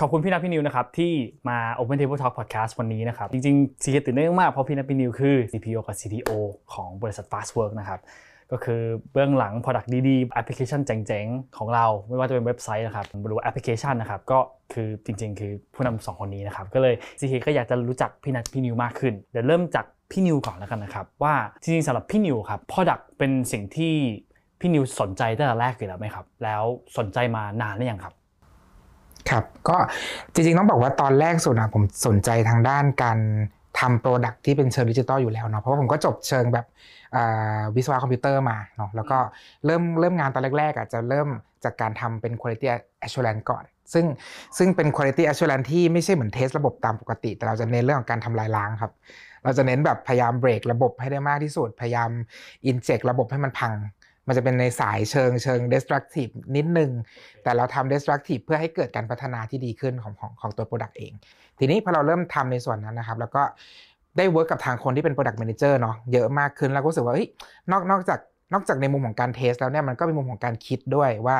ขอบคุณพี่นัทพี่นิวนะครับที่มา Open Table Talk Podcast วันนี้นะครับ จริงๆซีเคตื่นเต้นมากเพราะพี่นัทพี่นิวคือ CPO กับ CTO ของบริษัท Fastwork นะครับก็คือเบื้องหลัง Product ดีๆแอปพลิเคชันเจ๋งๆ ของเรา ไม่ว่าจะเป็นเว็บไซต์นะครับหรือแอปพลิเคชันนะครับ ก็คือจริงๆ คือผู้นำสองคนนี้นะครับ ก็เลยซีเคก็อยากจะรู้จักพี่นัทพี่นิวมากขึ้น เดี๋ยวเริ่มจากพี่นิวก่อนแล้วกันนะครับ ว่าจริงๆสำหรับพี่นิวครับ Product เป็นสิ่งที่พี่นิวสนใจตั้งแต่แรกอยู่แล้วไหมครับ แล้วสนใจมานานหรือยังครับ ครับ ก็จริงๆต้องบอกว่าตอนแรกสุดนะผมสนใจทางด้านการทำ product ที่เป็นเชิงดิจิตอลอยู่แล้วเนาะเพราะว่าผมก็จบเชิงแบบวิศวะคอมพิวเตอร์มาเนาะแล้วก็เริ่มเริ่มงานตอนแรกๆอะจะเริ่มจากการทำเป็น quality assurance ก่อน ซึ่งซึ่งเป็น quality assurance ที่ไม่ใช่เหมือน test ระบบตามปกติ แต่เราจะเน้นเรื่องของการทำลายล้างครับ เราจะเน้นแบบพยายามเบรกระบบให้ได้มากที่สุด พยายาม inject ระบบให้มันพัง มันจะเป็นในสายเชิงเชิง destructive นิดนึง แต่เราทำ destructive เพื่อให้เกิดการพัฒนาที่ดีขึ้นของของของตัว product เอง ทีนี้พอเราเริ่มทำในส่วนนั้นนะครับ แล้วก็ได้ work กับทางคนที่เป็น product manager เนาะเยอะมากขึ้นแล้วก็รู้สึกว่าเฮ้ยนอกนอกจากนอกจากในมุมของการ test แล้วเนี่ยมันก็เป็นมุมของการคิดด้วยว่า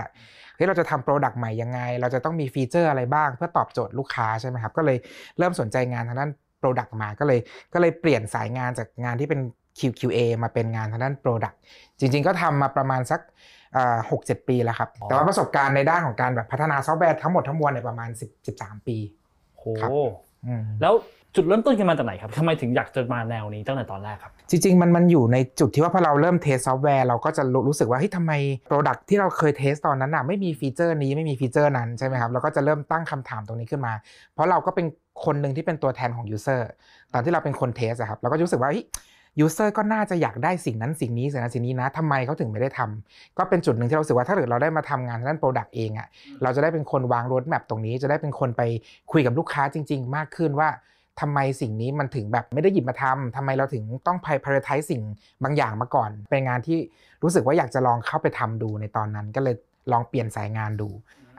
เฮ้ยเราจะทำ product ใหม่ยังไง เราจะต้องมี feature อะไรบ้าง เพื่อตอบโจทย์ลูกค้าใช่ไหมครับ ก็เลยเริ่มสนใจงานทางด้าน product มาก็เลยก็เลยเปลี่ยนสายงานจากงานที่เป็น Q QA มาเป็นงานทางด้าน Product จริง ๆ ก็ทำมาประมาณสักหกเจ็ดปีแล้วครับ แต่ว่าประสบการณ์ในด้านของการแบบพัฒนาซอฟต์แวร์ทั้งหมดทั้งมวลในประมาณ10 13ปีโหแล้วจุดเริ่มต้นกันมาจากไหนครับทำไมถึงอยากจะมาแนวนี้ตั้งแต่ตอนแรกครับ จริง ๆ มันมันอยู่ในจุดที่ว่าพอเราเริ่ม test ซอฟต์แวร์เราก็จะรู้สึกว่าเฮ้ยทำไม product ที่เราเคย test ตอนนั้นอะไม่มี feature นี้ไม่มี feature นั้นใช่ไหมครับเราก็จะเริ่มตั้งคำถามตรงนี้ขึ้นมา เพราะเราก็เป็นคนหนึ่งที่เป็นตัวแทนของ user ตอนที่เราเป็นคน test อะครับเราก็รู้สึกว่า user ก็น่าจะอยากได้สิ่งนั้นสิ่งนี้สิ่งนั้นสิ่งนี้นะทำไมเขาถึงไม่ได้ทำก็เป็นจุดหนึ่งที่เราสึกว่าถ้าเกิดเราได้มาทำงานด้าน product เองอะเราจะได้เป็นคนวาง roadmap ตรงนี้จะได้เป็นคนไปคุยกับลูกค้าจริง ๆ มากขึ้นว่าทำไมสิ่งนี้มันถึงแบบไม่ได้หยิบมาทำทำไมเราถึงต้อง prioritize สิ่งบางอย่างมาก่อน เป็นงานที่รู้สึกว่าอยากจะลองเข้าไปทำดูในตอนนั้น ก็เลยลองเปลี่ยนสายงานดู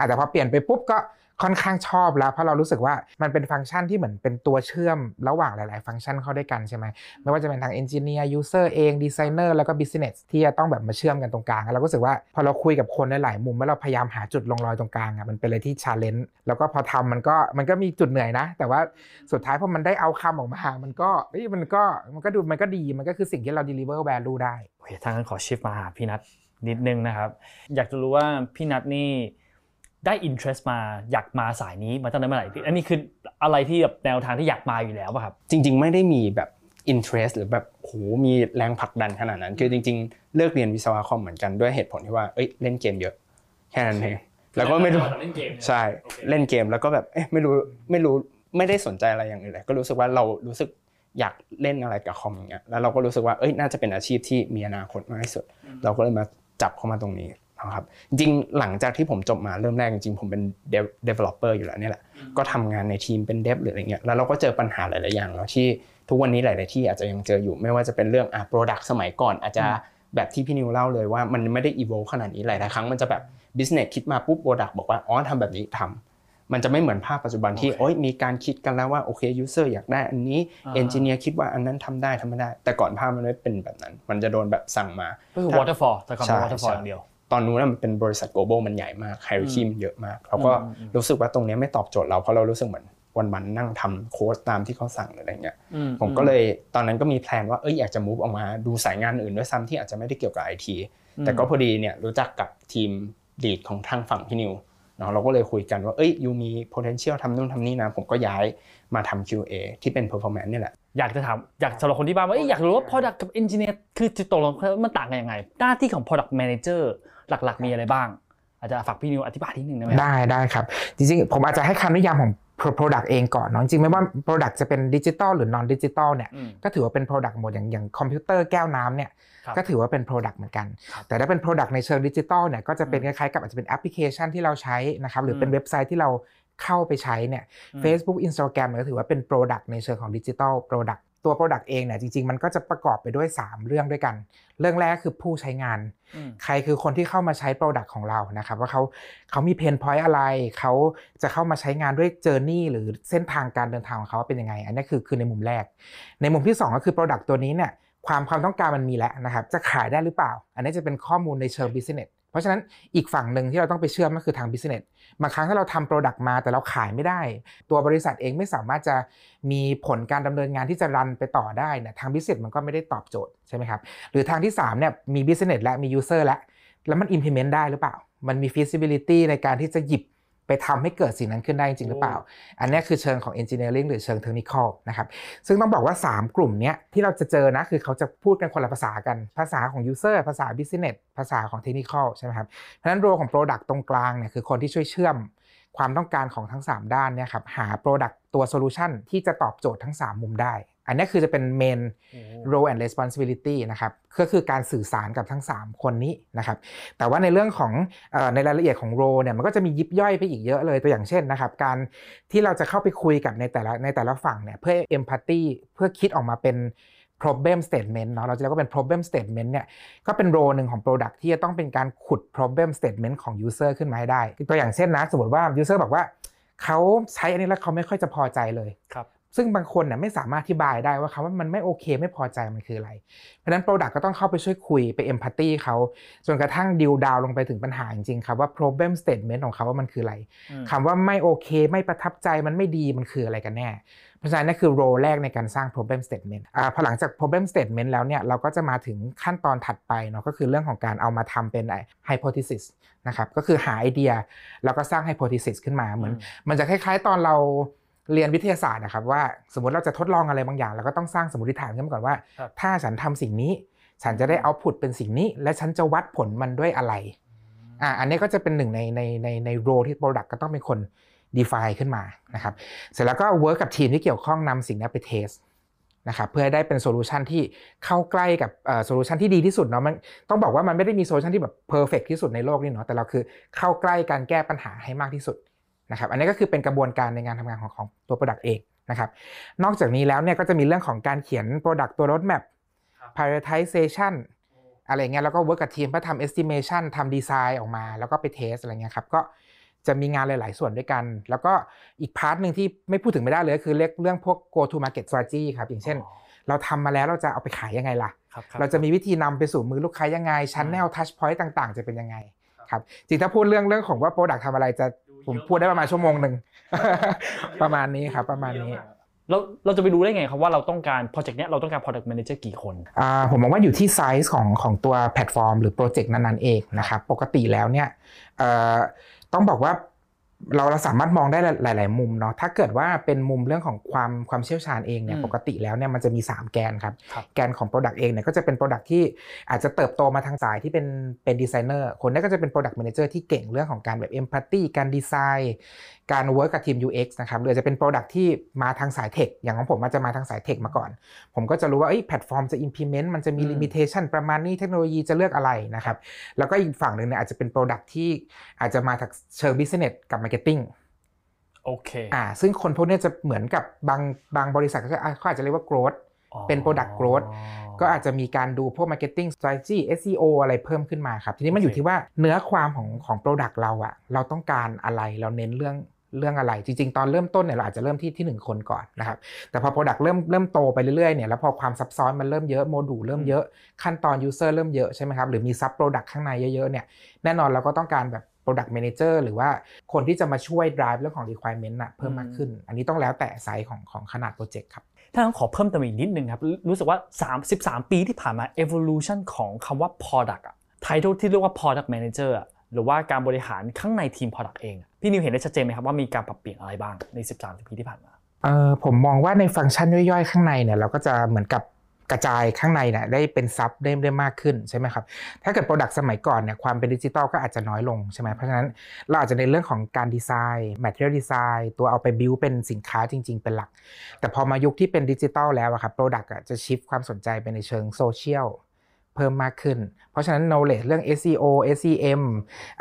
แต่พอเปลี่ยนไปปุ๊บก็ ค่อนข้างชอบแล้วเพราะเรารู้สึกว่ามันเป็นฟังก์ชันที่เหมือนเป็นตัวเชื่อมระหว่างหลาย ๆ ฟังก์ชันเข้าด้วยกันใช่ไหมไม่ว่าจะเป็นทาง engineer user เองดีไซเนอร์แล้วก็ business ที่จะต้องแบบมาเชื่อมกันตรงกลางเราก็รู้สึกว่าพอเราคุยกับคนหลาย ๆ มุมแล้วเราพยายามหาจุดลงรอยตรงกลางอะมันเป็นอะไรที่ challenge แล้วก็พอทำมันก็มันก็มีจุดเหนื่อยนะ แต่ว่าสุดท้ายพอมันได้ outcome ออกมา มันก็มันก็มันก็ดูมันก็ดีมันก็คือสิ่งที่เรา deliver value ได้โอเคทางนั้นขอชิฟมาหาพี่นัทนิดนึงนะครับ อยากจะรู้ว่าพี่นัทนี่ ได้อินเทรสมาอยากมาสายนี้มาตั้งแต่เมื่อไหร่อันนี้คืออะไรที่แบบแนวทางที่อยากมาอยู่แล้วป่ะครับ จริง ๆ ไม่ได้มีแบบอินเทรสหรือแบบโหมีแรงผลักดันขนาดนั้น คือจริง ๆ เลิกเรียนวิศวะคอมเหมือนกันด้วยเหตุผลที่ว่าเอ้ยเล่นเกมเยอะแค่นั้นเองแล้วก็ไม่รู้ใช่เล่นเกมแล้วก็แบบเอ๊ะไม่รู้ไม่รู้ไม่ได้สนใจอะไรอย่างอื่นเลยก็รู้สึกว่าเรารู้สึกอยากเล่นอะไรกับคอมอย่างเงี้ยแล้วเราก็รู้สึกว่าเอ้ยน่าจะเป็นอาชีพที่มีอนาคตมากที่สุด เราก็เลยมาจับเข้ามาตรงนี้ นะครับจริงหลังจากที่ผมจบมาเริ่มแรกจริงผมเป็น developer อยู่แล้วนี่แหละก็ทำงานในทีมเป็น dev หรืออะไรเงี้ยแล้วเราก็เจอปัญหาหลาย ๆ อย่างเนาะที่ทุกวันนี้หลาย ๆ ที่อาจจะยังเจออยู่ไม่ว่าจะเป็นเรื่องอะ product สมัยก่อนอาจจะแบบที่พี่นิวเล่าเลยว่ามันไม่ได้ evolve ขนาดนี้หลาย ๆ ครั้งมันจะแบบ business คิดมาปุ๊บ product บอกว่าอ๋อทำแบบนี้ทำมันจะไม่เหมือนภาพปัจจุบันที่โอ้ยมีการคิดกันแล้วว่าโอเค user อยากได้อันนี้engineer คิดว่าอันนั้นทำได้ทำไม่ได้ แต่ก่อนภาพมันไม่เป็นแบบนั้น มันจะโดนแบบสั่งมาก็คือ waterfall แต่ก่อน waterfall อย่างเดียว ตอนนู้นมันเป็นบริษัท global มันใหญ่มาก hierarchy มันเยอะมากเราก็รู้สึกว่าตรงนี้ไม่ตอบโจทย์เราเพราะเรารู้สึกเหมือนวันๆนั่งทำโค้ดตามที่เขาสั่งอะไรเงี้ยผมก็เลยตอนนั้นก็มี plan ว่าเอ้ยอยากจะ move ออกมาดูสายงานอื่นด้วยซ้ำที่อาจจะไม่ได้เกี่ยวกับไอทีแต่ก็พอดีเนี่ยรู้จักกับ team lead ของทางฝั่งพี่นิวเนาะเราก็เลยคุยกันว่าเอ้ย you มี potential ทำนู่นทำนี่นะ ผมก็ย้ายมาทำ QA ที่เป็น performance นี่แหละ อยากจะถาม อยากสำหรับคนที่บ้านว่าอยากรู้ว่า product กับ engineer คือจุดตกลงมันต่างกันยังไง หน้าที่ของ product manager หลักๆ มีอะไรบ้าง อาจจะฝากพี่นิวอธิบายทีนึงได้ไหมได้ได้ครับ จริงๆ ผมอาจจะให้คำนิยามของ Product เองก่อนเนาะจริงไม่ว่า Product จะเป็นดิจิตอลหรือ non ดิจิตอลเนี่ยก็ถือว่าเป็น Product หมดอย่างอย่างคอมพิวเตอร์แก้วน้ำเนี่ยก็ถือว่าเป็น Product เหมือนกัน แต่ถ้าเป็น Product ในเชิงดิจิตอลเนี่ยก็จะเป็นคล้ายๆกับอาจจะเป็นแอปพลิเคชันที่เราใช้นะครับหรือเป็นเว็บไซต์ที่เราเข้าไปใช้เนี่ย Facebook Instagram ก็ถือว่าเป็น Product ในเชิงของดิจิตอล Product ตัว Product เองเนี่ยจริงๆ มันก็จะประกอบไปด้วย 3 เรื่องด้วยกัน เรื่องแรกคือผู้ใช้งาน ใครคือคนที่เข้ามาใช้ Product ของเรานะครับว่าเขาเขามี pain point อะไร เขาจะเข้ามาใช้งานด้วย journey หรือเส้นทางการเดินทางของเขาเป็นยังไง อันนี้คือคือในมุมแรก ในมุมที่ 2 ก็คือ Product ตัวนี้เนี่ยความความต้องการมันมีแล้วนะครับจะขายได้หรือเปล่า อันนี้จะเป็นข้อมูลในเชิง business เพราะฉะนั้นอีกฝั่งหนึ่งที่เราต้องไปเชื่อมก็คือทาง business บางครั้งถ้าเราทำ product มาแต่เราขายไม่ได้ ตัวบริษัทเองไม่สามารถจะมีผลการดำเนินงานที่จะ run ไปต่อได้เนี่ยทาง business มันก็ไม่ได้ตอบโจทย์ใช่ไหมครับหรือทางที่3เนี่ยมี business และมี user และแล้วมัน implement ได้หรือเปล่า มันมี feasibility ในการที่จะหยิบ ไปทำให้เกิดสิ่งนั้นขึ้นได้จริงหรือเปล่า อันนี้คือเชิงของ engineering หรือเชิง technical นะครับ ซึ่งต้องบอกว่า 3 กลุ่มเนี้ยที่เราจะเจอนะ คือเขาจะพูดกันคนละภาษากัน ภาษาของ user ภาษา business ภาษาของ technical ใช่ไหมครับ เพราะฉะนั้น role ของ product ตรงกลางเนี่ยคือคนที่ช่วยเชื่อมความต้องการของทั้ง 3 ด้านเนี่ยครับหา product ตัว solution ที่จะตอบโจทย์ทั้ง 3 มุมได้ อันนี้คือจะเป็น main role and responsibility นะครับก็คือการสื่อสารกับทั้ง 3 คนนี้นะครับ แต่ว่าในเรื่องของเอ่อในรายละเอียดของ role เนี่ยมันก็จะมียิบย่อยไปอีกเยอะเลยตัวอย่างเช่นนะครับการที่เราจะเข้าไปคุยกับในแต่ละในแต่ละฝั่งเนี่ยเพื่อ empathy เพื่อคิดออกมาเป็น problem statement เนาะเราจะเรียกว่าเป็น problem statement เนี่ยก็เป็นโรหนึ่งของ product ที่จะต้องเป็นการขุด problem statement ของ user ขึ้นมาให้ได้ ตัวอย่างเช่นนะ สมมติว่า user บอกว่าเขาใช้อันนี้แล้วเขาไม่ค่อยจะพอใจเลยครับ ซึ่งบางคนเนี่ยไม่สามารถอธิบายได้ว่าคำว่ามันไม่โอเคไม่พอใจมันคืออะไร เพราะฉะนั้น Product ก็ต้องเข้าไปช่วยคุยไป Empathy เขาจนกระทั่งดิวดาวลงไปถึงปัญหาจริงๆครับว่า problem statement ของเขาว่ามันคืออะไรอืมคำว่าไม่โอเค ไม่ประทับใจมันไม่ดีมันคืออะไรกันแน่ เพราะฉะนั้นนั่นคือโรแรกในการสร้าง problem statement อ่าพอหลังจาก problem statement แล้วเนี่ยเราก็จะมาถึงขั้นตอนถัดไปเนาะก็คือเรื่องของการเอามาทำเป็นไอ้ hypothesis นะครับก็คือหาไอเดียแล้วก็สร้าง hypothesis ขึ้นมาเหมือน มันจะคล้ายๆตอนเรา เรียนวิทยาศาสตร์นะครับว่าสมมติเราจะทดลองอะไรบางอย่างเราก็ต้องสร้างสมมติฐานขึ้นมาก่อนว่าครับถ้าฉันทำสิ่งนี้ ฉันจะได้ output เป็นสิ่งนี้ และฉันจะวัดผลมันด้วยอะไรอ่าอันนี้ก็จะเป็นหนึ่งในในในใน role ที่ Product ก็ต้องเป็นคน define ขึ้นมานะครับเสร็จแล้วก็ work กับทีมที่เกี่ยวข้องนำสิ่งนี้ไป test นะครับเพื่อให้ได้เป็น solution ที่เข้าใกล้กับ solution ที่ดีที่สุดเนาะมันต้องบอกว่ามันไม่ได้มี solution ที่แบบ perfect ที่สุดในโลกนี่เนาะแต่เราคือเข้าใกล้การแก้ปัญหาให้มากที่สุด นะครับอันนี้ก็คือเป็นกระบวนการในงานทำงานของของตัว Product เองนะครับนอกจากนี้แล้วเนี่ยก็จะมีเรื่องของการเขียน Product ตัว Roadmap ครับ prioritization อะไรเงี้ยแล้วก็ work กับทีมเพื่อทำ estimation ทำ design ออกมา แล้วก็ไป test อะไรเงี้ยครับก็จะมีงานหลาย ๆ ส่วนด้วยกัน แล้วก็อีก part หนึ่งที่ไม่พูดถึงไม่ได้เลยก็คือเรียกเรื่องพวก go to market strategy ครับอย่างเช่น เราทำมาแล้วเราจะเอาไปขายยังไงล่ะครับเราจะมีวิธีนำไปสู่มือลูกค้ายังไง channel touchpoint ต่าง ๆ จะเป็นยังไงครับจริงถ้าพูดเรื่องเรื่องของว่า Product ทำอะไรจะ ผมพูดได้ประมาณชั่วโมงหนึ่ง ประมาณนี้ครับประมาณนี้เราเราจะไปรู้ได้ไงครับว่าเราต้องการโปรเจกต์เนี้ยเราต้องการ product manager กี่คนอ่าผมมองว่าอยู่ที่ไซส์ของของตัวแพลตฟอร์ม หรือโปรเจกต์นั้นๆเองนะครับปกติแล้วเนี่ยเอ่อต้องบอกว่า เราเราสามารถมองได้หลาย ๆ มุมเนาะถ้าเกิดว่าเป็นมุมเรื่องของความความเชี่ยวชาญเองเนี่ยอืมปกติแล้วเนี่ยมันจะมี 3 แกนครับครับแกนของ Product เองเนี่ยก็จะเป็น Product ที่อาจจะเติบโตมาทางสายที่เป็นเป็นดีไซเนอร์คนนั้นก็จะเป็น Product Manager ที่เก่งเรื่องของการแบบ Empathy การดีไซน์ การ work กับทีม UX นะครับหรืออาจจะเป็น Product ที่มาทางสาย tech อย่างของผมอาจจะมาทางสาย tech มาก่อน ผมก็จะรู้ว่าเอ้ยแพลตฟอร์มจะ implement มันจะมีอืม limitation ประมาณนี้เทคโนโลยีจะเลือกอะไรนะครับ แล้วก็อีกฝั่งหนึ่งเนี่ยอาจจะเป็น Product ที่อาจจะมาจากเชิง business กับ marketing โอเคอ่าซึ่งคนพวกเนี้ยจะเหมือนกับบางบางบริษัทก็จะอะเขาอาจจะเรียกว่า growth เป็น product growth ก็อาจจะมีการดูพวก marketing strategy SEO อะไรเพิ่มขึ้นมาครับ ทีนี้มันอยู่โอเคที่ว่าเนื้อความของของ product เราอะเราต้องการอะไรเราเน้นเรื่อง เรื่องอะไร จริง ๆ ตอนเริ่มต้นเนี่ยเราอาจจะเริ่มที่ที่หนึ่งคนก่อนนะครับ แต่พอ product เริ่มเริ่มโตไปเรื่อยๆเนี่ยแล้วพอความซับซ้อนมันเริ่มเยอะโมดูลเริ่มเยอะขั้นตอน user เริ่มเยอะใช่ไหมครับหรือมี sub product ข้างในเยอะๆเนี่ยแน่นอนเราก็ต้องการแบบ product manager หรือว่าคนที่จะมาช่วย drive เรื่องของ requirement น่ะเพิ่มมากขึ้น อันนี้ต้องแล้วแต่ไซส์ของของขนาดโปรเจกต์ครับถ้างั้นขอเพิ่มเติมอีกนิดนึงครับ รู้สึกว่า 13 ปีที่ผ่านมา evolution ของคำว่า product อะ title ที่เรียกว่า product manager อะหรือว่าการบริหารข้างในทีม product เองอะ พี่นิวเห็นได้ชัดเจนไหมครับว่ามีการปรับเปลี่ยนอะไรบ้างใน 13 ปีที่ผ่านมาเออผมมองว่าในฟังก์ชันย่อยๆ ข้างในเนี่ยเราก็จะเหมือนกับกระจายข้างในเนี่ยได้เป็น sub ได้ได้มากขึ้นใช่ไหมครับ ถ้าเกิด product สมัยก่อนเนี่ยความเป็นดิจิตอลก็อาจจะน้อยลงใช่ไหมเพราะฉะนั้นเราอาจจะในเรื่องของการดีไซน์ material design ตัวเอาไปบิวเป็นสินค้าจริง ๆ เป็นหลัก แต่พอมายุคที่เป็นดิจิตอลแล้วอะครับ product จะ shift ความสนใจไปในเชิงโซเชียล เพิ่มมากขึ้น เพราะฉะนั้น knowledge เรื่อง SEO SEM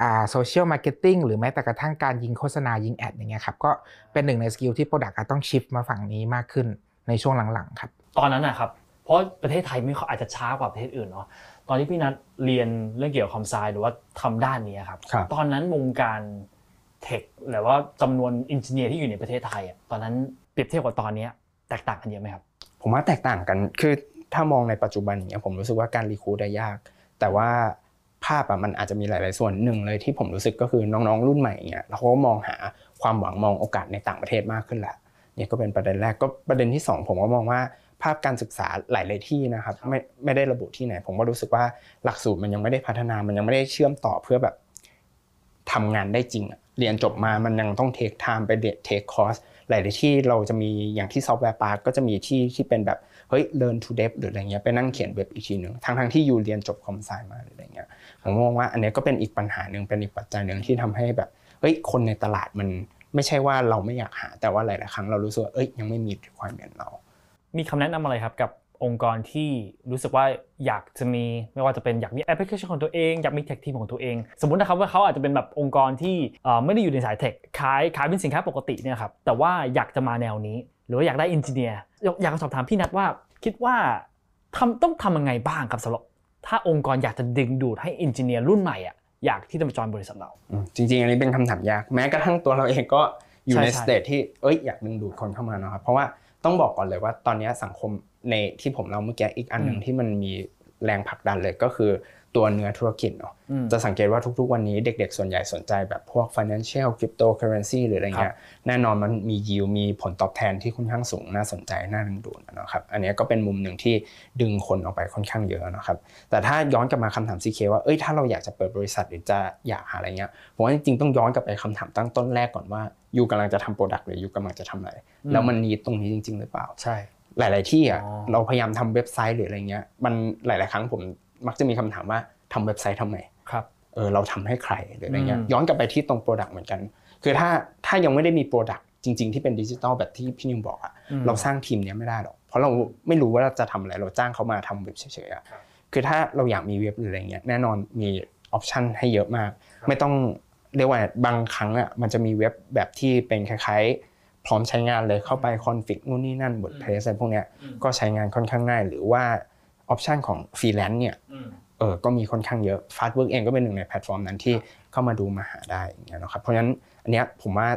อ่า social marketing หรือแม้แต่กระทั่งการยิงโฆษณายิง ad อย่างเงี้ยครับ ก็เป็นหนึ่งใน skill ที่ Product อาจต้อง shift มาฝั่งนี้มากขึ้นในช่วงหลังๆครับ ตอนนั้นนะครับเพราะประเทศไทยไม่ค่อยอาจจะช้ากว่าประเทศอื่นเนาะตอนที่พี่นัทเรียนเรื่องเกี่ยวกับคอมไซหรือว่าทำด้านนี้ครับครับตอนนั้นวงการเทคหรือว่าจำนวนอินจิเนียร์ที่อยู่ในประเทศไทยอะตอนนั้นเปรียบเทียบกับตอนเนี้ยแตกต่างกันเยอะไหมครับ ผมว่าแตกต่างกันคือ ถ้ามองในปัจจุบันอย่างเงี้ยผมรู้สึกว่าการรีคูดได้ยาก แต่ว่าภาพอะมันอาจจะมีหลาย ๆ ส่วนหนึ่งเลยที่ผมรู้สึกก็คือน้องๆ รุ่นใหม่เนี่ยเขาก็มองหาความหวังมองโอกาสในต่างประเทศมากขึ้นแหละเนี่ยก็เป็นประเด็นแรกก็ประเด็นที่สองผมก็มองว่าภาพการศึกษาหลาย ๆ ที่นะครับไม่ไม่ได้ระบุที่ไหน ผมก็รู้สึกว่าหลักสูตรมันยังไม่ได้พัฒนามันยังไม่ได้เชื่อมต่อเพื่อแบบทำงานได้จริงเรียนจบมามันยังต้อง take time ไปเดท take course หลาย ๆ ที่เราจะมีอย่างที่ Software Park็จะมีที่ที่เป็นแบบ เฮ้ย learn to dev หรืออะไรเงี้ยไปนั่งเขียนเว็บอีกทีหนึ่งทั้งทั้งที่อยู่เรียนจบ com sci มาหรืออะไรเงี้ยผมมองว่าอันนี้ก็เป็นอีกปัญหาหนึ่งเป็นอีกปัจจัยหนึ่งที่ทำให้แบบเฮ้ยคนในตลาดมันไม่ใช่ว่าเราไม่อยากหาแต่ว่าหลาย ๆ ครั้งเรารู้สึกว่าเอ้ยยังไม่มี requirement เรา มีคำแนะนำอะไรครับกับองค์กรที่รู้สึกว่าอยากจะมีไม่ว่าจะเป็นอยากมีแอปพลิเคชันของตัวเองอยากมี tech team ของตัวเอง สมมตินะครับว่าเขาอาจจะเป็นแบบองค์กรที่ไม่ได้อยู่ในสาย tech ขายขายเป็นสินค้าปกติเนี่ยครับแต่ว่าอยากจะมาแนวนี้ หรือว่าอยากได้ engineer อยากจะสอบถามพี่นัทว่าคิดว่าทำต้องทำยังไงบ้างครับสำหรับถ้าองค์กรอยากจะดึงดูดให้ engineer รุ่นใหม่อะอยากที่จะมาจอยบริษัทเราอืมจริง ๆ อันนี้เป็นคำถามยาก แม้กระทั่งตัวเราเองก็อยู่ใช่ในใช่สเตจที่เอ้ยอยากดึงดูดคนเข้ามาเนาะครับเพราะว่าต้องบอกก่อนเลยว่าตอนนี้สังคมในที่ผมเล่าเมื่อกี้อีกอันหนึ่งที่มันมีแรงผลักดันเลยก็คือ ตัวเนื้อธุรกิจเนาะอืมจะสังเกตว่าทุกๆ วันนี้เด็กๆ ส่วนใหญ่สนใจแบบพวก financial cryptocurrency หรืออะไรเงี้ยแน่นอนมันมี yield มีผลตอบแทนที่ค่อนข้างสูงน่าสนใจน่าดึงดูดนะครับอันนี้ก็เป็นมุมหนึ่งที่ดึงคนออกไปค่อนข้างเยอะนะครับแต่ถ้าย้อนกลับมาคำถาม CK ว่าเอ้ยถ้าเราอยากจะเปิดบริษัทหรือจะอยากหาอะไรเงี้ยผมว่าจริงๆต้องย้อนกลับไปคำถามตั้งต้นแรกก่อนว่า you กำลังจะทำ product หรือ you กำลังจะทำอะไรแล้วมัน need ตรงนี้จริง ๆ หรือเปล่าใช่ หลาย ๆ ที่อะอ๋อเราพยายามทำเว็บไซต์หรืออะไรเงี้ยมันหลาย ๆ ครั้งผม มักจะมีคำถามว่าทำเว็บไซต์ทำไมครับเออเราทำให้ใครหรืออะไรเงี้ยอืมย้อนกลับไปที่ตรง product เหมือนกัน คือถ้าถ้ายังไม่ได้มี product จริง ๆ ที่เป็นดิจิตอลแบบที่พี่นิวบอกอะอืมเราสร้างทีมเนี้ยไม่ได้หรอกเพราะเราไม่รู้ว่าเราจะทำอะไรเราจ้างเขามาทำเว็บเฉยๆอะครับคือถ้าเราอยากมีเว็บหรืออะไรเงี้ยแน่นอนมี option ให้เยอะมาก ไม่ต้องเรียกว่าบางครั้งอะมันจะมีเว็บแบบที่เป็นคล้ายๆ พร้อมใช้งานเลยเข้าไป config นู่นนี่นั่น WordPress อะไรพวกเนี้ยก็ใช้งานค่อนข้างง่าย หรือว่า option ของฟรีแลนซ์เนี่ยเออก็มีค่อนข้างเยอะ Fastwork เองก็เป็นหนึ่งในแพลตฟอร์มนั้นที่เข้ามาดูมาหาได้อย่างเงี้ยนะครับเพราะฉะนั้นอันเนี้ยผมว่า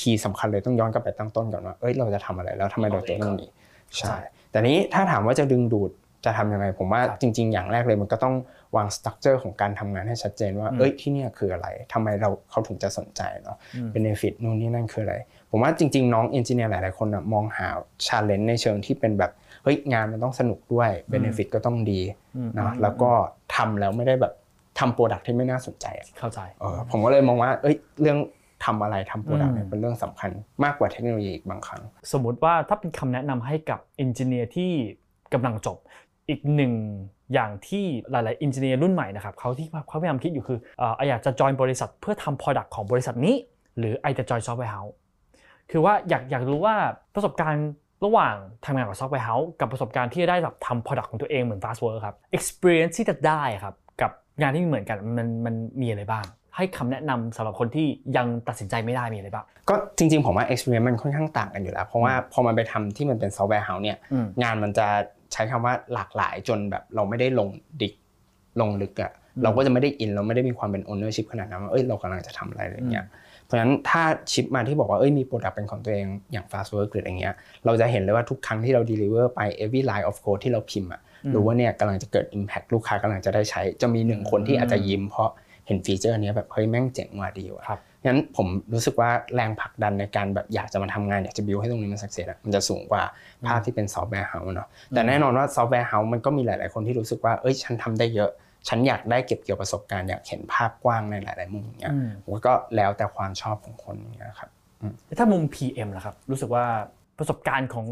key สำคัญเลยต้องย้อนกลับไปตั้งต้นก่อนว่าเอ้ยเราจะทำอะไรแล้วทำไมเราตัวต้องมีใช่แต่นี้ถ้าถามว่าจะดึงดูดจะทำยังไงผมว่าครับจริง ๆ อย่างแรกเลยมันก็ต้องวาง structure ของการทำงานให้ชัดเจนว่าอืมเอ้ยที่เนี่ยคืออะไรทำไมเราเขาถึงจะสนใจเนาะอืม benefit นู่นนี่นั่นคืออะไร ผมว่าจริง ๆ น้อง engineer หลายๆคนนะมองหา challenge ในเชิงที่เป็นแบบ เฮ้ยงานมันต้องสนุกด้วย benefit ก็ต้องดีอืมเนาะแล้วก็ทำแล้วไม่ได้แบบทำ product ที่ไม่น่าสนใจอะเข้าใจเออผมก็เลยมองว่าเอ้ยเรื่องทำอะไรทำ product อืมเนี่ยเป็นเรื่องสำคัญมากกว่าเทคโนโลยีอีกบางครั้ง สมมุติว่าถ้าเป็นคำแนะนำให้กับ engineer ที่กำลังจบอีกหนึ่งอย่างที่หลายๆ engineer รุ่นใหม่นะครับเขาที่เขาพยายามคิดอยู่คือเอ่ออยากจะจอยบริษัทเพื่อทำ Product ของบริษัทนี้ หรือ I จะ join software house คือว่าอยากอยากรู้ว่าประสบการณ์ ระหว่างทำงานกับ software house กับประสบการณ์ที่จะได้แบบทำ Product ของตัวเองเหมือน Fastwork ครับ experience ที่จะได้ครับกับงานที่เหมือนกันมันมันมีอะไรบ้าง ให้คำแนะนำสำหรับคนที่ยังตัดสินใจไม่ได้มีอะไรบ้าง ก็จริงๆ ผมว่า experience มันค่อนข้างต่างกันอยู่แล้ว เพราะว่าพอมันไปทำที่มันเป็น software house เนี่ยอืม งานมันจะใช้คำว่าหลากหลายจนแบบเราไม่ได้ลง deep ลงลึกอะเราก็จะไม่ได้อินเราไม่ได้มีความเป็น ownership ขนาดนั้นว่าเอ้ยเรากำลังจะทำอะไรอะไรเงี้ยเพ ราะฉะนั้นถ้า shift มาที่บอกว่าเอ้ยมี product เป็นของตัวเองอย่าง Fastwork หรืออะไรเงี้ยเราจะเห็นเลยว่าทุกครั้งที่เรา deliver ไป every line of code ที่เราพิมพ์อะรู้ว่าเนี่ยกำลังจะเกิด impact ลูกค้ากำลังจะได้ใช้ จะมีหนึ่งคนที่อาจจะยิ้มเพราะเห็นฟีเจอร์เนี้ยแบบเฮ้ยแม่งเจ๋งว่ะดีว่ะครับงั้นผมรู้สึกว่าแรงผลักดันในการแบบอยากจะมาทำงานอยากจะบิวให้ตรงนี้มัน success มันจะสูงกว่าภาพที่เป็น software house เนาะแต่แน่นอนว่า software house มันก็มีหลาย ๆ คนที่รู้สึกว่าเอ้ยฉันทำได้เยอะ ฉันอยากได้เก็บเกี่ยวประสบการณ์อยากเห็นภาพกว้างในหลาย ๆ มุมอย่างเงี้ยอืมผมก็แล้วแต่ความชอบของคนอย่างเงี้ยครับถ้ามุม PM ล่ะครับ รู้สึกว่าประสบการณ์ของ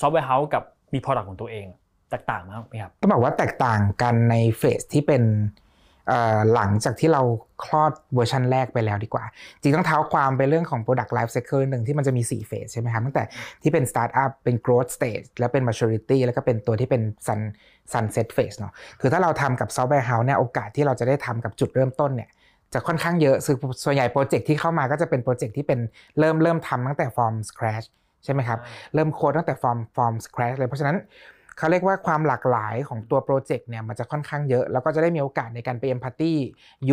software house กับมี Product ของตัวเองแตกต่างมากไหมครับต้องบอกว่าแตกต่างกันใน phase ที่เป็นเอ่อ หลังจากที่เราคลอดเวอร์ชันแรกไปแล้วดีกว่า จริงต้องเท้าความไปเรื่องของ Product Life Cycle หนึ่งที่มันจะมี 4 phase ใช่ไหมครับตั้งแต่ที่เป็น Startup เป็น Growth Stage แล้วเป็น Maturity แล้วก็เป็นตัวที่เป็น Sun Sunset Phase เนาะคือถ้าเราทำกับ Software House เนี่ยโอกาสที่เราจะได้ทำกับจุดเริ่มต้นเนี่ยจะค่อนข้างเยอะซึ่งส่วนใหญ่โปรเจกต์ที่เข้ามาก็จะเป็นโปรเจกต์ที่เป็นเริ่มเริ่มทำตั้งแต่ from scratch ใช่ไหมครับเริ่มโค้ดตั้งแต่ from from scratch เลยเพราะฉะนั้น เขาเรียกว่าความหลากหลายของตัวโปรเจกต์เนี่ยมันจะค่อนข้างเยอะ แล้วก็จะได้มีโอกาสในการไป empathy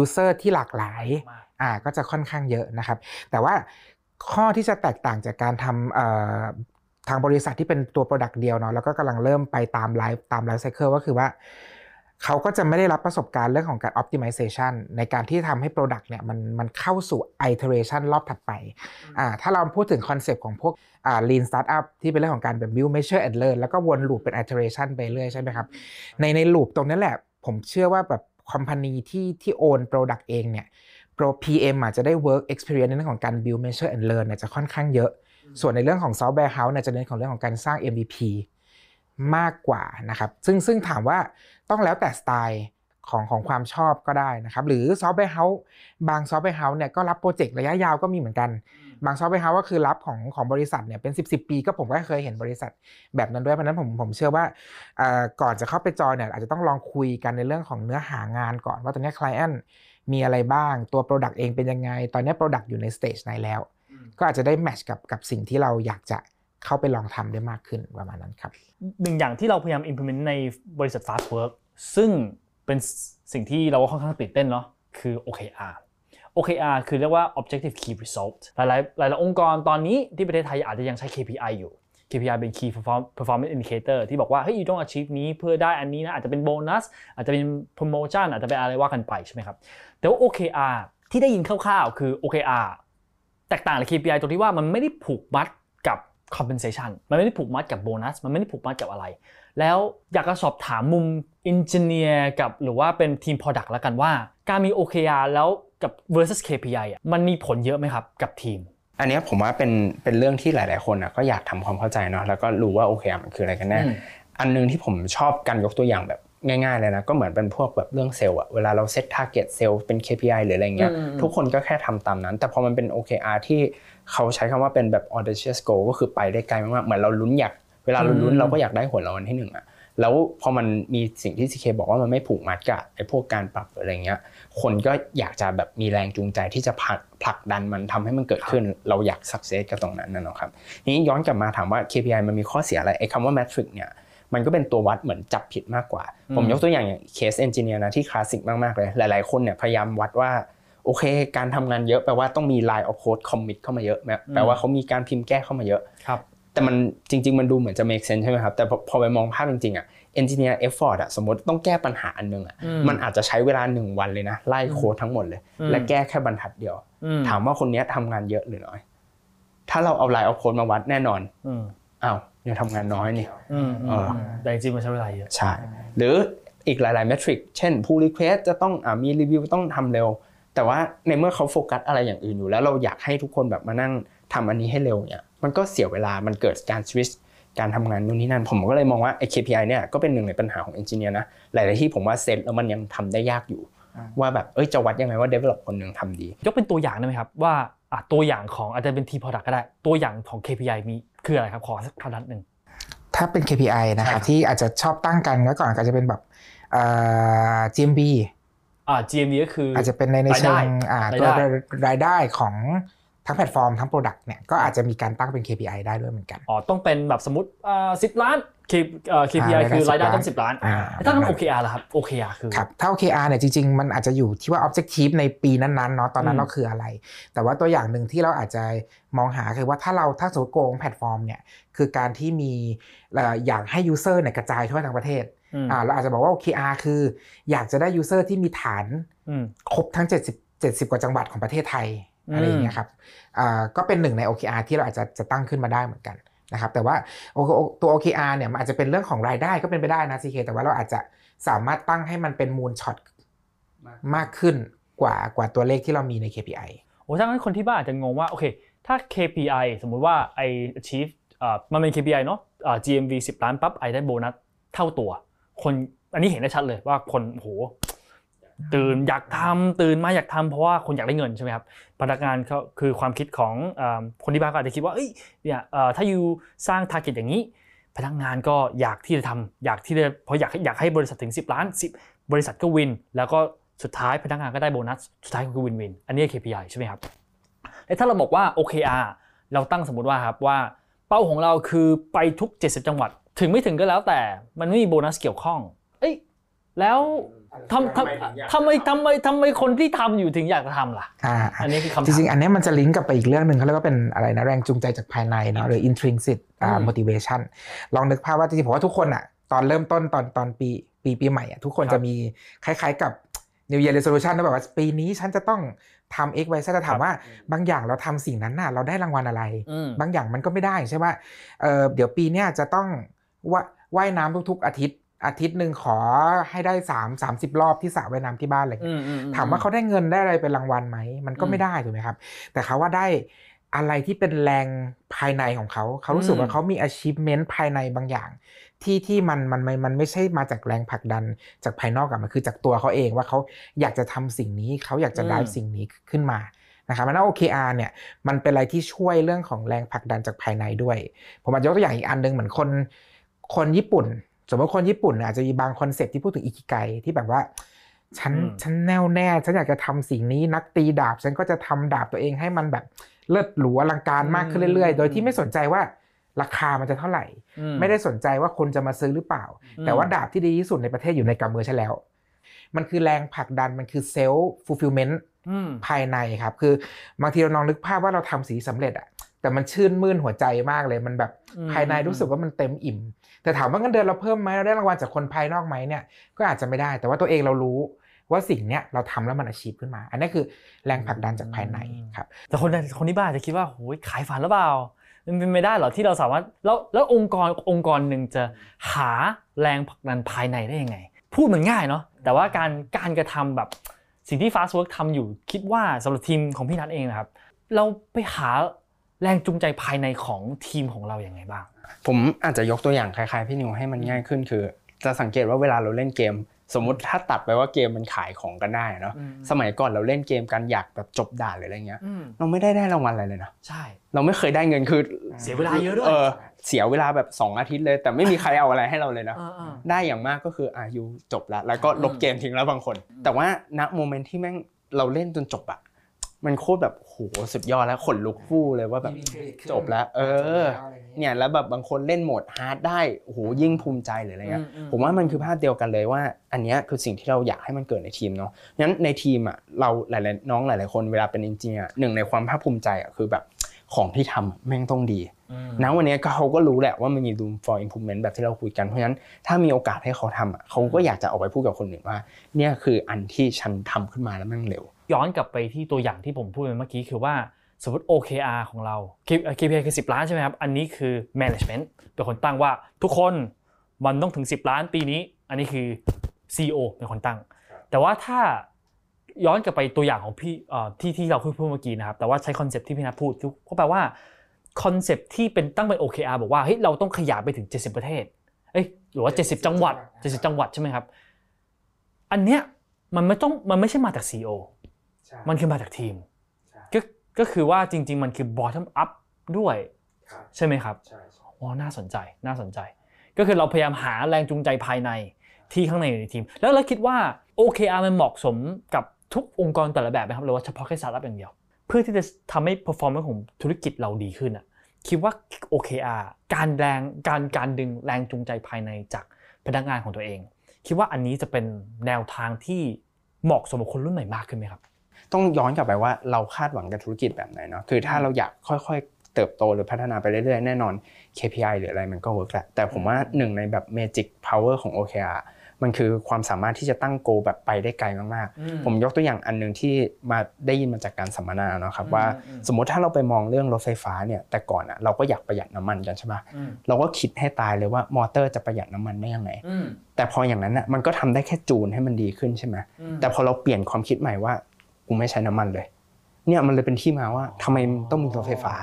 user ที่หลากหลายมากอ่าก็จะค่อนข้างเยอะนะครับ แต่ว่าข้อที่จะแตกต่างจากการทำเอ่อทางบริษัทที่เป็นตัว Product เดียวเนาะแล้วก็กำลังเริ่มไปตาม life ตาม life cycle ก็คือว่า เขาก็จะไม่ได้รับประสบการณ์เรื่องของการ optimization ในการที่ทำให้ Product เนี่ยมันมันเข้าสู่ iteration รอบถัดไปอ่าถ้าเราพูดถึงคอนเซปต์ของพวกอ่า lean startup ที่เป็นเรื่องของการแบบ build measure and learn แล้วก็วนลูปเป็น iteration ไปเรื่อยใช่ไหมครับ ในในลูปตรงนั้นแหละ ผมเชื่อว่าแบบคอมพานีที่ที่โอน Product เองเนี่ย Pro PM อาจจะได้ work experience ในเรื่องของการ build measure and learn เนี่ยจะค่อนข้างเยอะ ส่วนในเรื่องของ software house เนี่ยจะเน้นของเรื่องของการสร้าง MVP มากกว่านะครับ ซึ่งซึ่งถามว่าต้องแล้วแต่สไตล์ของของความชอบก็ได้นะครับ หรือ software house บาง software house เนี่ยก็รับโปรเจกต์ระยะยาวก็มีเหมือนกัน บาง software house ก็คือรับของของบริษัทเนี่ยเป็น 10 10ปีก็ผมก็เคยเห็นบริษัทแบบนั้นด้วย เพราะฉะนั้นผมผมเชื่อว่าเอ่อก่อนจะเข้าไปจอยเนี่ยอาจจะต้องลองคุยกันในเรื่องของเนื้อหางานก่อนว่าตอนนี้ client มีอะไรบ้างตัว Product เองเป็นยังไง ตอนนี้ Product อยู่ในสเตจไหนแล้ว ก็อาจจะได้แมทช์กับกับสิ่งที่เราอยากจะ เข้าไปลองทำได้มากขึ้นประมาณนั้นครับหนึ่งอย่างที่เราพยายาม implement ในบริษัท Fast Work ซึ่งเป็นสิ่งที่เราก็ค่อนข้างตื่นเต้นเนาะคือ OKR OKR คือเรียกว่า Objective Key Result หลายๆหลายๆองค์กรตอนนี้ที่ประเทศไทยอาจจะยังใช้ KPI อยู่ KPI เป็น Key Performance Indicator ที่บอกว่า เฮ้ย you don't achieve นี้เพื่อได้อันนี้นะ อาจจะเป็นโบนัส อาจจะเป็น promotion อาจจะเป็นอะไรว่ากันไปใช่ไหมครับ แต่ว่า OKR ที่ได้ยินคร่าวๆ คือ OKR แตกต่างจาก KPI ตรงที่ว่ามันไม่ได้ผูกมัด compensation มันไม่ได้ผูกมัดกับโบนัส มันไม่ได้ผูกมัดกับอะไร แล้วอยากจะสอบถามมุม engineer กับหรือว่าเป็นทีม product แล้วกันว่า การมี OKR แล้วกับ versus KPI อะมันมีผลเยอะไหมครับกับทีม อันเนี้ยผมว่าเป็นเป็นเรื่องที่หลาย ๆ คนอะก็อยากทำความเข้าใจเนาะแล้วก็รู้ว่าโอเคอะมันคืออะไรกันแน่อืมอันหนึงที่ผมชอบการยกตัวอย่างแบบ ง่ายๆเลยนะก็เหมือนเป็นพวกแบบเรื่องเซลล์อะเวลาเราเซต target เซลล์เป็น KPI หรืออะไรเงี้ยอืมทุกคนก็แค่ทำตามนั้น แต่พอมันเป็น OKR ที่เขาใช้คำว่าเป็นแบบ audacious goal ก็คือไปได้ไกลมากๆเหมือนเราลุ้นอยากเวลาเราลุ้นเราก็อยากได้หวยรางวัลที่หนึ่งอะแล้วพอมันมีสิ่งที่ CK บอกว่ามันไม่ผูกมัดกับไอ้พวกการปรับหรืออะไรเงี้ยคนก็อยากจะแบบมีแรงจูงใจที่จะผลักผลักดันมันทำให้มันเกิดขึ้น เราอยาก success กับตรงนั้นนะเนาะครับทีนี้ย้อนกลับมาถามว่า KPI มันมีข้อเสียอะไรไอ้คำว่า metric เนี่ย มันก็เป็นตัววัดเหมือนจับผิดมากกว่า ผมยกตัวอย่างอย่างเคส engineer นะที่คลาสสิกมากๆเลย หลายๆคนเนี่ยพยายามวัดว่าโอเค การทำงานเยอะแปลว่าต้องมี line of code commit เข้ามาเยอะแปลแปลว่าเขามีการพิมพ์แก้เข้ามาเยอะครับแต่มันจริง ๆ มันดูเหมือนจะ make sense ใช่ไหมครับ แต่พอพอไปมองภาพจริงๆอะ engineer effort อะสมมติต้องแก้ปัญหาอันนึงอะอืมมันอาจจะใช้เวลา 1 วันเลยนะ ไล่โค้ดทั้งหมดเลยอืมและแก้แค่บรรทัดเดียวอืมถามว่าคนเนี้ยทำงานเยอะหรือน้อย ถ้าเราเอา line of code มาวัดแน่นอนอืมอ้าวยังทำงานน้อยนี่อืมอืมเออแต่จริงๆมันใช้เวลาเยอะใช่หรืออีกหลายๆเมทริกเช่น pull request จะต้องอามีรีวิวต้องทำเร็ว แต่ว่าในเมื่อเขาโฟกัสอะไรอย่างอื่นอยู่ แล้วเราอยากให้ทุกคนแบบมานั่งทำอันนี้ให้เร็วเนี่ยมันก็เสียเวลามันเกิดการสวิตชการทำงานนู่นนี่นั่น ผมก็เลยมองว่าไอ้ KPI เนี่ยก็เป็นหนึ่งในปัญหาของเอนจิเนียร์นะหลายๆที่ผมว่าเซตแล้วมันยังทำได้ยากอยู่ ว่าแบบเอ้ยจะวัดยังไงว่า develop คนหนึ่งทำดี ยกเป็นตัวอย่างได้ไหมครับว่าอะ ตัวอย่างของอาจจะเป็นทีม product ก็ได้ ตัวอย่างของ KPI มีคืออะไรครับ ขอสักพนัดหนึ่งถ้าเป็น KPI นะครับใช่ที่อาจจะชอบตั้งกันไว้ก่อนก็จะเป็นแบบเอ่อ GMB อ่า GMV ก็คือออาจจะเป็นในในเชิงอ่ารายตัวได้รายได้ของ ทั้งแพลตฟอร์มทั้ง Product เนี่ยก็อาจจะมีการตั้งเป็น KPI ได้ด้วยเหมือนกัน อ๋อ ต้องเป็นแบบสมมติอ่าสิบล้าน K เอ่อ KPI อ่าคือรายได้10ต้องสิบล้านอ่าถ้าต้อง OKR ล่ะครับ OKR คือครับถ้า OKR เนี่ยจริงๆ มันอาจจะอยู่ที่ว่า Objective ในปีนั้นๆเนาะตอนนั้อืนมเราคืออะไร แต่ว่าตัวอย่างหนึ่งที่เราอาจจะมองหาคือว่าถ้าเราถ้าสมมติ goal ของแพลตฟอร์มเนี่ยคือการที่มีเอ่ออยากให้ User เนี่ยกระจายทั่วทั้งประเทศอืมอ่าเราอาจจะบอกว่า OKR คือ อยากจะได้ User ที่มีฐานอืมครบทั้ง 70 70 กว่าจังหวัดของประเทศไทย อืมอะไรอย่างเงี้ยครับอ่าก็เป็นหนึ่งใน OKR ที่เราอาจจะจะตั้งขึ้นมาได้เหมือนกันนะครับแต่ว่า O- O- ตัว OKR เนี่ยมันอาจจะเป็นเรื่องของรายได้ก็เป็นไปได้นะ CK แต่ว่าเราอาจจะสามารถตั้งให้มันเป็น moonshotมากขึ้นกว่ากว่าตัวเลขที่เรามีใน KPI โอ้ถ้างั้นคนที่บ้านอาจจะงงว่าโอเค ถ้า KPI สมมุติว่าไอ achieve อ่ามันเป็น KPI เนาะอ่า GMV 10 ล้านปั๊บไอได้โบนัสเท่าตัว คนอันนี้เห็นได้ชัดเลยว่าคนโอ้โห ตื่นอยากทำตื่นมาอยากทำเพราะว่าคนอยากได้เงินใช่ไหมครับพนักงานเขาคือความคิดของคนที่บ้านก็อาจจะคิดว่าเอ้ยเนี่ยถ้าอยู่สร้าง target อย่างนี้ พนักงานก็อยากที่จะทำอยากที่จะเพราะอยากอยากให้บริษัทถึง 10 ล้าน 10 บริษัทก็วิน แล้วก็สุดท้ายพนักงานก็ได้โบนัสสุดท้ายก็คือวินวิน อันนี้ KPI ใช่ไหมครับและถ้าเราบอกว่า OKR เราตั้งสมมติว่าครับว่าเป้าของเราคือไปทุก 70 จังหวัด ถึงไม่ถึงก็แล้วแต่มันไม่มีโบนัสเกี่ยวข้อง เอ้ยแล้ว ทำทำทำไมทำไมทำไมคนที่ทำอยู่ถึงอยากจะทำล่ะอ่าอันนี้คือคำจถามริงๆ อันเนี้ยมันจะลิงก์กลับไปอีกเรื่องหนึ่งเขาเรียกว่าเป็นอะไรนะแรงจูงใจจากภายในเนาะหรือ intrinsic อ่าอืม motivation ลองนึกภาพว่าจริงๆผมว่าทุกคนอะตอนเริ่มต้นตอนตอนปีปีปีปีใหม่อะทุกคนครับจะมีคล้ายๆกับ New Year Resolution นะแบบว่าปีนี้ฉันจะต้องทำ X Y Z จะถามว่าบางอย่างเราทำสิ่งนั้นน่ะเราได้รางวัลอะไรอืมบางอย่างมันก็ไม่ได้ใช่ป่ะเออเดี๋ยวปีเนี้ยจะต้องว่าว่ายน้ำทุกๆอาทิตย์ อาทิตย์หนึ่งขอให้ได้สามสามสิบรอบที่สระว่ายน้ำที่บ้านอะไรอย่างเงี้ยอืมอืถามว่าเขาได้เงินได้อะไรเป็นรางวัลไหม มันก็อืมไม่ได้ถูกไหมครับ แต่เขาว่าได้อะไรที่เป็นแรงภายในของเขา เขารู้สึกอืมว่าเขามี achievement ภายในบางอย่าง ที่ที่มันมันมันมันไม่ใช่มาจากแรงผลักดันจากภายนอกอะมันคือจากตัวเขาเองว่าเขาอยากจะทำสิ่งนี้เขาอยากจะได้สิ่งนี้ขึ้นมานะครับแล้ว OKR เนี่ยมันเป็นอะไรที่ช่วยเรื่องของแรงผลักดันจากภายในด้วย ผมอาจจะยกตัวอย่างอีกอันหนึ่งเหมือนคนคนญี่ปุ่น สมมติคนญี่ปุ่นอาจจะมีบางคอนเซปต์ที่พูดถึงอิคิไกที่แบบว่า ฉันอืมฉันแน่วแน่ ฉันอยากจะทำสิ่งนี้นักตีดาบ ฉันก็จะทำดาบตัวเองให้มันแบบเลิศหรูอลังการมากขึ้นเรื่อยๆ โดยที่ไม่สนใจว่าราคามันจะเท่าไหร่อืไม่ได้สนใจว่าคนจะมาซื้อหรือเปล่าอืมแต่ว่าดาบที่ดีที่สุดในประเทศอยู่ในกำมือฉันแล้ว มันคือแรงผลักดันมันคือ self-fulfillment อืมภายในครับ คือบางทีเราลองนึกภาพว่าเราทำสีสำเร็จอะ แต่มันชื่นมื่นหัวใจมากเลยมันแบบอืมภายในรู้สึกว่ามันเต็มอิ่ม แต่ถามว่าเงินเดือนเราเพิ่มไหมเราได้รางวัลจากคนภายนอกไหมเนี่ยก็อาจจะไม่ได้ แต่ว่าตัวเองเรารู้ว่าสิ่งเนี้ยเราทำแล้วมันอาชีพขึ้นมา อันนี้คือแรงผลักดันจากภายในครับแต่คนคนที่บ้านอาจจะคิดว่าโอ้ยขายฝันหรือเปล่ามันเป็นไม่ได้เหรอที่เราสามารถแล้วแล้วองค์กรองค์กรหนึ่งจะหาแรงผลักดันภายในได้ยังไง พูดเหมือนง่ายเนาะแต่ว่าการการกระทำแบบสิ่งที่ Fast Work ทำอยู่คิดว่าสำหรับทีมของพี่นัทเองนะครับ เราไปหา แรงจูงใจภายในของทีมของเราอย่างไงบ้าง ผมอาจจะยกตัวอย่างคล้ายๆพี่นิวให้มันง่ายขึ้นคือ จะสังเกตว่าเวลาเราเล่นเกม สมมุติถ้าตัดไปว่าเกมมันขายของกันได้เนาะอืมสมัยก่อนเราเล่นเกมกันอยากแบบจบด่านหรืออะไรเงี้ยอืมเราไม่ได้ได้รางวัลอะไรเลยนะใช่ เราไม่เคยได้เงินคือเสียเวลาเยอะด้วยเออเสียเวลาแบบ 2 อาทิตย์เลย แต่ไม่มีใครเอาอะไรให้เราเลยนะอ่าได้อย่างมากก็คืออายุจบแล้วแล้วก็ลบเกมทิ้งแล้วบางคน แต่ว่าณโมเมนต์ที่แม่งเราเล่นจนจบอะ มันโคตรแบบโหสุดยอดแล้วขนลุกฟู่เลยว่าแบบจบแล้ว เออ เนี่ยแล้วแบบบางคนเล่นโหมด hard ได้โอ้โหยิ่งภูมิใจหรืออะไรเงี้ยอืมอืมผมว่ามันคือภาพเดียวกันเลยว่า อันเนี้ยคือสิ่งที่เราอยากให้มันเกิดในทีมเนาะงั้นในทีมอะเราหลายๆน้องหลาย ๆ คนเวลาเป็น engineer หนึ่งในความภาคภูมิใจอะคือแบบของที่ทำแม่งต้องดีอืมนะวันเนี้ยก็เขาก็รู้แหละว่ามันมี room for improvement แบบที่เราคุยกัน เพราะฉะนั้นถ้ามีโอกาสให้เขาทำอะเขาก็อยากจะออกไปพูดกับคนอื่นว่า เนี่ยคืออันที่ฉันทำขึ้นมาแล้วแม่งเร็ว ย้อนกลับไปที่ตัวอย่างที่ผมพูดไปเมื่อกี้คือว่าสมมติ OKR ของเรา K- เอ่อ KPI คือ 10 ล้านใช่ไหมครับ อันนี้คือ management เป็นคนตั้งว่าทุกคนมันต้องถึง 10 ล้านปีนี้ อันนี้คือ CEO เป็นคนตั้ง แต่ว่าถ้าย้อนกลับไปตัวอย่างของพี่เอ่อที่ที่เราคุยพูดเมื่อกี้นะครับ แต่ว่าใช้คอนเซปต์ที่พี่นัทพูดก็แปลว่าคอนเซปต์ที่เป็นตั้งเป็น OKR บอกว่าเฮ้ยเราต้องขยายไปถึง 70 ประเทศเอ้ยหรือว่า 70 จังหวัด 70 จังหวัดใช่ไหมครับ อันเนี้ยมันไม่ต้องมันไม่ใช่มาจาก CEO มันคือมาจากทีมก็ก็คือว่าจริง ๆ มันคือ bottom up ด้วยใช่ไหมครับอ๋อน่าสนใจน่าสนใจ ก็คือเราพยายามหาแรงจูงใจภายในที่ข้างในในทีม แล้วเราคิดว่า OKR มันเหมาะสมกับทุกองค์กรแต่ละแบบไหมครับหรือว่าเฉพาะแค่สตาร์ทอัพอย่างเดียว เพื่อที่จะทำให้ performance ของธุรกิจเราดีขึ้นอะคิดว่า OKR การแรงการการดึงแรงจูงใจภายในจากพนักงานของตัวเอง คิดว่าอันนี้จะเป็นแนวทางที่เหมาะสมกับคนรุ่นใหม่มากขึ้นไหมครับ ต้องย้อนกลับไปว่าเราคาดหวังกับธุรกิจแบบไหนเนาะคือถ้าเราอยากค่อยๆ เติบโตหรือพัฒนาไปเรื่อยๆ แน่นอน KPI หรืออะไรมันก็ work แหละแต่ผมว่าหนึ่งในแบบ Magic Power ของ OKR มันคือความสามารถที่จะตั้ง goal แบบไปได้ไกลมากอืมๆผมยกตัวอย่างอันหนึ่งที่มาได้ยินมาจากการสัมมนาเนาะครับอืมว่าอืมสมมติถ้าเราไปมองเรื่องรถไฟฟ้าเนี่ยแต่ก่อนอะเราก็อยากประหยัดน้ำมันกันใช่ปะอืมเราก็คิดให้ตายเลยว่ามอเตอร์จะประหยัดน้ำมันได้ยังไงอืมแต่พออย่างนั้นอะมันก็ทำได้แค่จูนให้มันดีขึ้นใช่ไหมอืมแต่พอเราเปลี่ยนความคิดใหม่ว่า กูไม่ใช้น้ำมันเลย เนี่ยมันเลยเป็นที่มาว่าทำไมต้องมีรถไฟฟ้า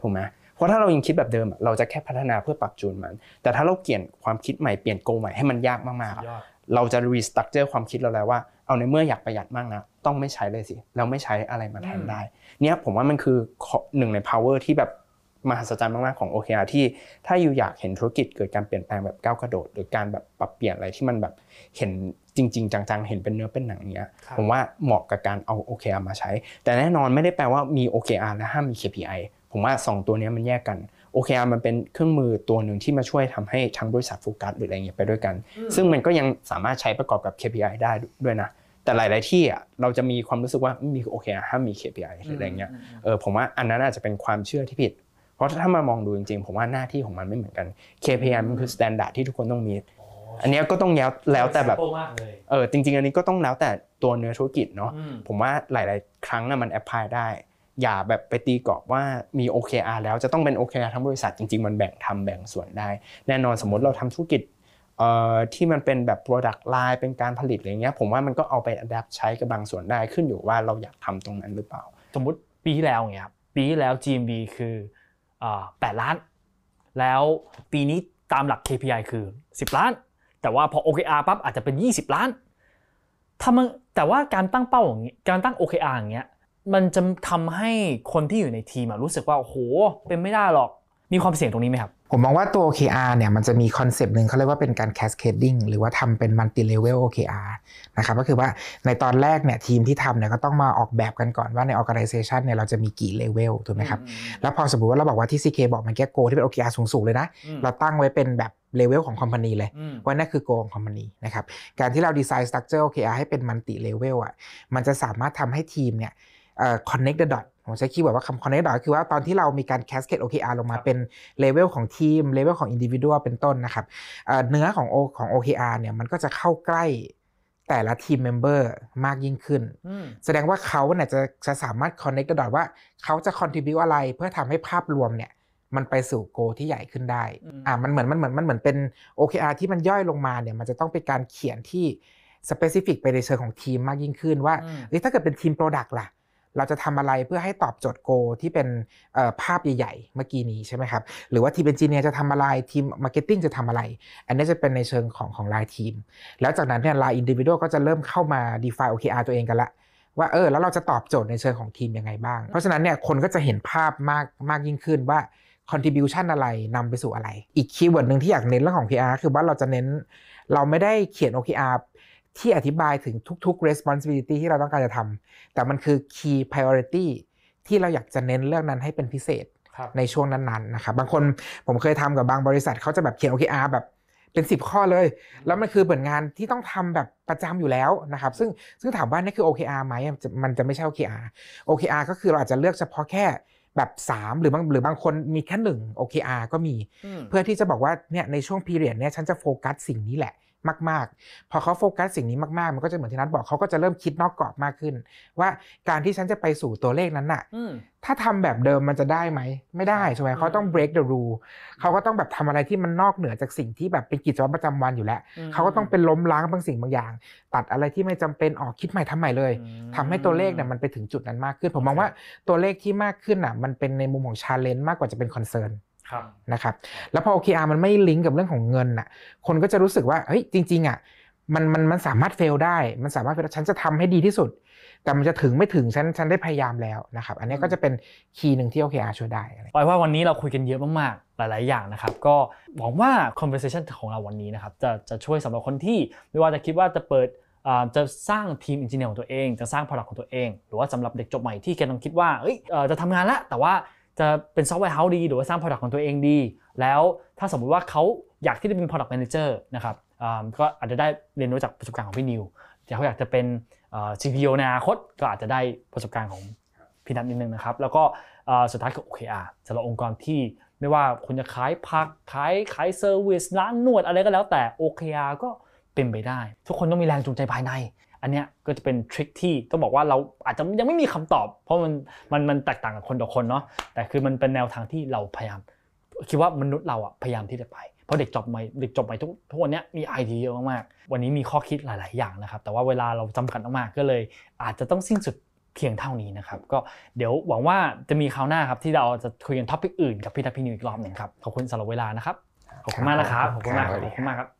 ถูกไหมเพราะถ้าเรายังคิดแบบเดิมอะเราจะแค่พัฒนาเพื่อปรับจูนมัน แต่ถ้าเราเปลี่ยนความคิดใหม่เปลี่ยนโกใหม่ให้มันยากมากๆอะยอดเราจะรีสตั c เจอร์ความคิดเราแล้วว่าเอาในเมื่ออยากประหยัดมากนะต้องไม่ใช้เลยสิแล้วไม่ใช้อะไรมาแทนได้ เนี่ยผมว่ามันคือข้อหนึ่งใน power ที่แบบมหัศจรรย์มากๆของ OKR ที่ถ้าอยู่อยากเห็นธุรกิจเกิดการเปลี่ยนแปลงแบบก้าวกระโดด หรือการแบบปรับเปลี่ยนอะไรที่มันแบบเห็น จริง ๆ จังๆ เห็นเป็นเนื้อเป็นหนังเนี้ยครับผมว่าเหมาะกับการเอา OKR มาใช้ แต่แน่นอนไม่ได้แปลว่ามี OKR และห้ามมี KPI ผมว่า 2 ตัวเนี้ยมันแยกกัน OKR มันเป็นเครื่องมือตัวหนึ่งที่มาช่วยทำให้ทั้งบริษัทโฟกัสหรืออะไรเงี้ยไปด้วยกัน ซึ่งมันก็ยังสามารถใช้ประกอบกับ KPI ได้ด้วยนะแต่หลาย ๆ ที่อะเราจะมีความรู้สึกว่ามี OKR ห้ามมี KPI หรืออะไรเงี้ยเออผมว่าอันนั้นอาจจะเป็นความเชื่อที่ผิด เพราะถ้ามามองดูจริง ๆ ผมว่าหน้าที่ของมันไม่เหมือนกัน KPI มันคือ standard ที่ทุกคนต้องมี อันเนี้ยก็ต้องแล้วแล้วแต่แบบ simple มากเลยเออจริง ๆ อันนี้ก็ต้องแล้วแต่ตัวเนื้อธุรกิจเนาะอืมผมว่าหลาย ๆ ครั้งนะมันแอพพลายได้ อย่าแบบไปตีกรอบว่ามี OKR แล้วจะต้องเป็น OKR ทั้งบริษัทจริง ๆ มันแบ่งทำแบ่งส่วนได้ แน่นอนสมมติเราทำธุรกิจเอ่อที่มันเป็นแบบ Product Line เป็นการผลิตอะไรเงี้ยผมว่ามันก็เอาไป adapt ใช้กับบางส่วนได้ขึ้นอยู่ว่าเราอยากทำตรงนั้นหรือเปล่า สมมุติปีที่แล้วเนี่ยครับปีที่แล้ว GMV คืออ่า8ล้าน แล้วปีนี้ตามหลัก KPI คือ 10 ล้าน แต่ว่าพอ OKR ปั๊บอาจจะเป็น 20 ล้านถ้ามันแต่ว่าการตั้งเป้าอย่างนี้การตั้ง OKR อย่างเงี้ยมันจะทำให้คนที่อยู่ในทีมอะรู้สึกว่าโอ้โหเป็นไม่ได้หรอกมีความเสี่ยงตรงนี้ไหมครับ ผมมองว่าตัว OKR เนี่ยมันจะมีคอนเซปต์หนึ่งเขาเรียกว่าเป็นการ cascading หรือว่าทำเป็น multi level OKR นะครับก็คือว่าในตอนแรกเนี่ยทีมที่ทำเนี่ยก็ต้องมาออกแบบกันก่อนว่าใน organization เนี่ยเราจะมีกี่ level ถูกไหมครับแล้วพอสมมติว่าเราบอกว่าที่ CK บอกมันแก้ goal ที่เป็น OKR สูงๆเลยนะอืมเราตั้งไว้เป็นแบบ level ของ company เลยอืมว่านั่นคือ goal ของ company นะครับการที่เรา design structure OKR ให้เป็น multi-level อะมันจะสามารถทำให้ทีมเนี่ยเอ่อ connect the dot ผมใช้ keyword ว่าคำ connect the dot ก็คือว่าตอนที่เรามีการ cascade OKR ลงมาครับเป็นเลเวลของทีมเลเวลของ individual เป็นต้นนะครับเอ่อเนื้อของ O ของ OKR เนี่ยมันก็จะเข้าใกล้แต่ละ team member มากยิ่งขึ้นอืมแสดงว่าเขาเนี่ยจะจะสามารถ connect the dot ว่าเขาจะ contribute อะไรเพื่อทำให้ภาพรวมเนี่ยมันไปสู่ goal ที่ใหญ่ขึ้นได้อืมอ่า มันเหมือน มันเหมือน มันเหมือนเป็น OKR ที่มันย่อยลงมาเนี่ย มันจะต้องเป็นการเขียนที่ specific ไปในเชิงของทีมมากยิ่งขึ้นว่าอืมเอ้ยถ้าเกิดเป็นทีม Product ล่ะ เราจะทำอะไรเพื่อให้ตอบโจทย์ goal ที่เป็นภาพใหญ่ๆ เมื่อกี้นี้ใช่ไหมครับ หรือว่าทีม engineer จะทำอะไรทีม marketing จะทำอะไร อันนี้จะเป็นในเชิงของของรายทีม แล้วจากนั้นเนี่ยรายอินดิวิ u a l ก็จะเริ่มเข้ามา define OKR ตัวเองกันละว่าเออแล้วเราจะตอบโจทย์ในเชิงของทีมยังไงบ้าง เพราะฉะนั้นเนี่ยคนก็จะเห็นภาพมากมากยิ่งขึ้นว่า contribution อะไรนำไปสู่อะไร อีก keyword หนึ่งที่อยากเน้นเรื่องของ OKR คือว่าเราจะเน้นเราไม่ได้เขียน OKR ที่อธิบายถึงทุกๆ responsibility ที่เราต้องการจะทำแต่มันคือ key priority ที่เราอยากจะเน้นเรื่องนั้นให้เป็นพิเศษครับในช่วงนั้นๆนะครับบางคนผมเคยทำกับบางบริษัทเขาจะแบบเขียน OKR แบบเป็น 10 ข้อเลย แล้วมันคือเหมือนงานที่ต้องทำแบบประจำอยู่แล้วนะครับ ซึ่งซึ่งถามว่านี่คือ OKR ไหมมันจะมันจะไม่ใช่ OKR OKR ก็คือเราอาจจะเลือกเฉพาะแค่แบบ 3 หรือบางหรือบางคนมีแค่1 OKR ก็มีอืมเพื่อที่จะบอกว่าเนี่ยในช่วงพีเรียดเนี่ยฉันจะโฟกัสสิ่งนี้แหละ มาก ๆ พอเขาโฟกัสสิ่งนี้มาก ๆ มันก็จะเหมือนที่นัทบอกเขาก็จะเริ่มคิดนอกกรอบมากขึ้น ว่าการที่ฉันจะไปสู่ตัวเลขนั้นน่ะอืมถ้าทำแบบเดิมมันจะได้ไหม ไม่ได้ใช่ไหมอืมเขาต้อง break the rule เขาก็ต้องแบบทำอะไรที่มันนอกเหนือจากสิ่งที่แบบเป็นกิจวัตรประจำวันอยู่แล้วอืมเขาก็ต้องเป็นล้มล้างบางสิ่งบางอย่าง ตัดอะไรที่ไม่จำเป็นออกคิดใหม่ทำใหม่เลยอืมทำให้ตัวเลขเนี่ยมันไปถึงจุดนั้นมากขึ้น ผมมองว่าตัวเลขที่มากขึ้นอะ มันเป็นในมุมของ challenge มากกว่าจะเป็น concern ครับ นะครับ แล้วพอ OKR มันไม่ลิงก์กับเรื่องของเงินน่ะ คนก็จะรู้สึกว่าเฮ้ยจริง ๆอะมันมันมันสามารถเฟลได้ มันสามารถ fail ได้ฉันจะทำให้ดีที่สุด แต่มันจะถึงไม่ถึงฉันฉันได้พยายามแล้วนะครับ อันนี้ก็จะเป็นคีย์หนึ่งที่ OKR ช่วยได้อะไรปอยว่าวันนี้เราคุยกันเยอะมากๆ หลาย ๆ อย่างนะครับ ก็หวังว่า conversation ของเราวันนี้นะครับจะจะช่วยสำหรับคนที่ไม่ว่าจะคิดว่าจะเปิดอ่าจะสร้างทีม e อนจิเนียร์ของตัวเอง จะสร้าง product ของตัวเอง หรือว่าสำหรับเด็กจบใหม่ที่กำลังคิดว่าเอ้ยเอ่อจะทำงานละแต่ว่า จะเป็น software house ดี หรือว่าสร้าง product ของตัวเองดี แล้วถ้าสมมุติว่าเขาอยากที่จะเป็น product manager นะครับก็อาจจะได้เรียนรู้จากประสบการณ์ของพี่นิวแต่เขาอยากจะเป็นเอ่อ CPO ในอนาคตก็อาจจะได้ประสบการณ์ของพี่นัทนิดนึงนะครับ แล้วก็สุดท้ายคือ OKR สำหรับองค์กรที่ไม่ว่าคุณจะขายผักขายขาย service ร้านนวดอะไรก็แล้วแต่ OKR ก็เป็นไปได้ ทุกคนต้องมีแรงจูงใจภายใน อันเนี้ยก็จะเป็น trick ที่ต้องบอกว่าเราอาจจะยังไม่มีคำตอบ เพราะมันมันมันแตกต่างกับคนต่อคนเนาะแต่คือมันเป็นแนวทางที่เราพยายาม คิดว่ามนุษย์เราอะพยายามที่จะไปเพราะเด็กจบใหม่เด็กจบใหม่ทุกทุกวันเนี้ยมีไอเดียเยอะมากๆวันนี้มีข้อคิดหลาย ๆ อย่างนะครับ แต่ว่าเวลาเราจำกัดมากๆก็เลย อาจจะต้องสิ้นสุดเพียงเท่านี้นะครับ ก็เดี๋ยวหวังว่าจะมีคราวหน้าครับที่เราจะคุยกันท็อปิกอื่นกับพี่ทัพพี่นิวอีกรอบหนึ่งครับขอบคุณสำหรับเวลานะครับขอบคุณมากนะครับขอบคุณมากครับขอบคุณมากครับ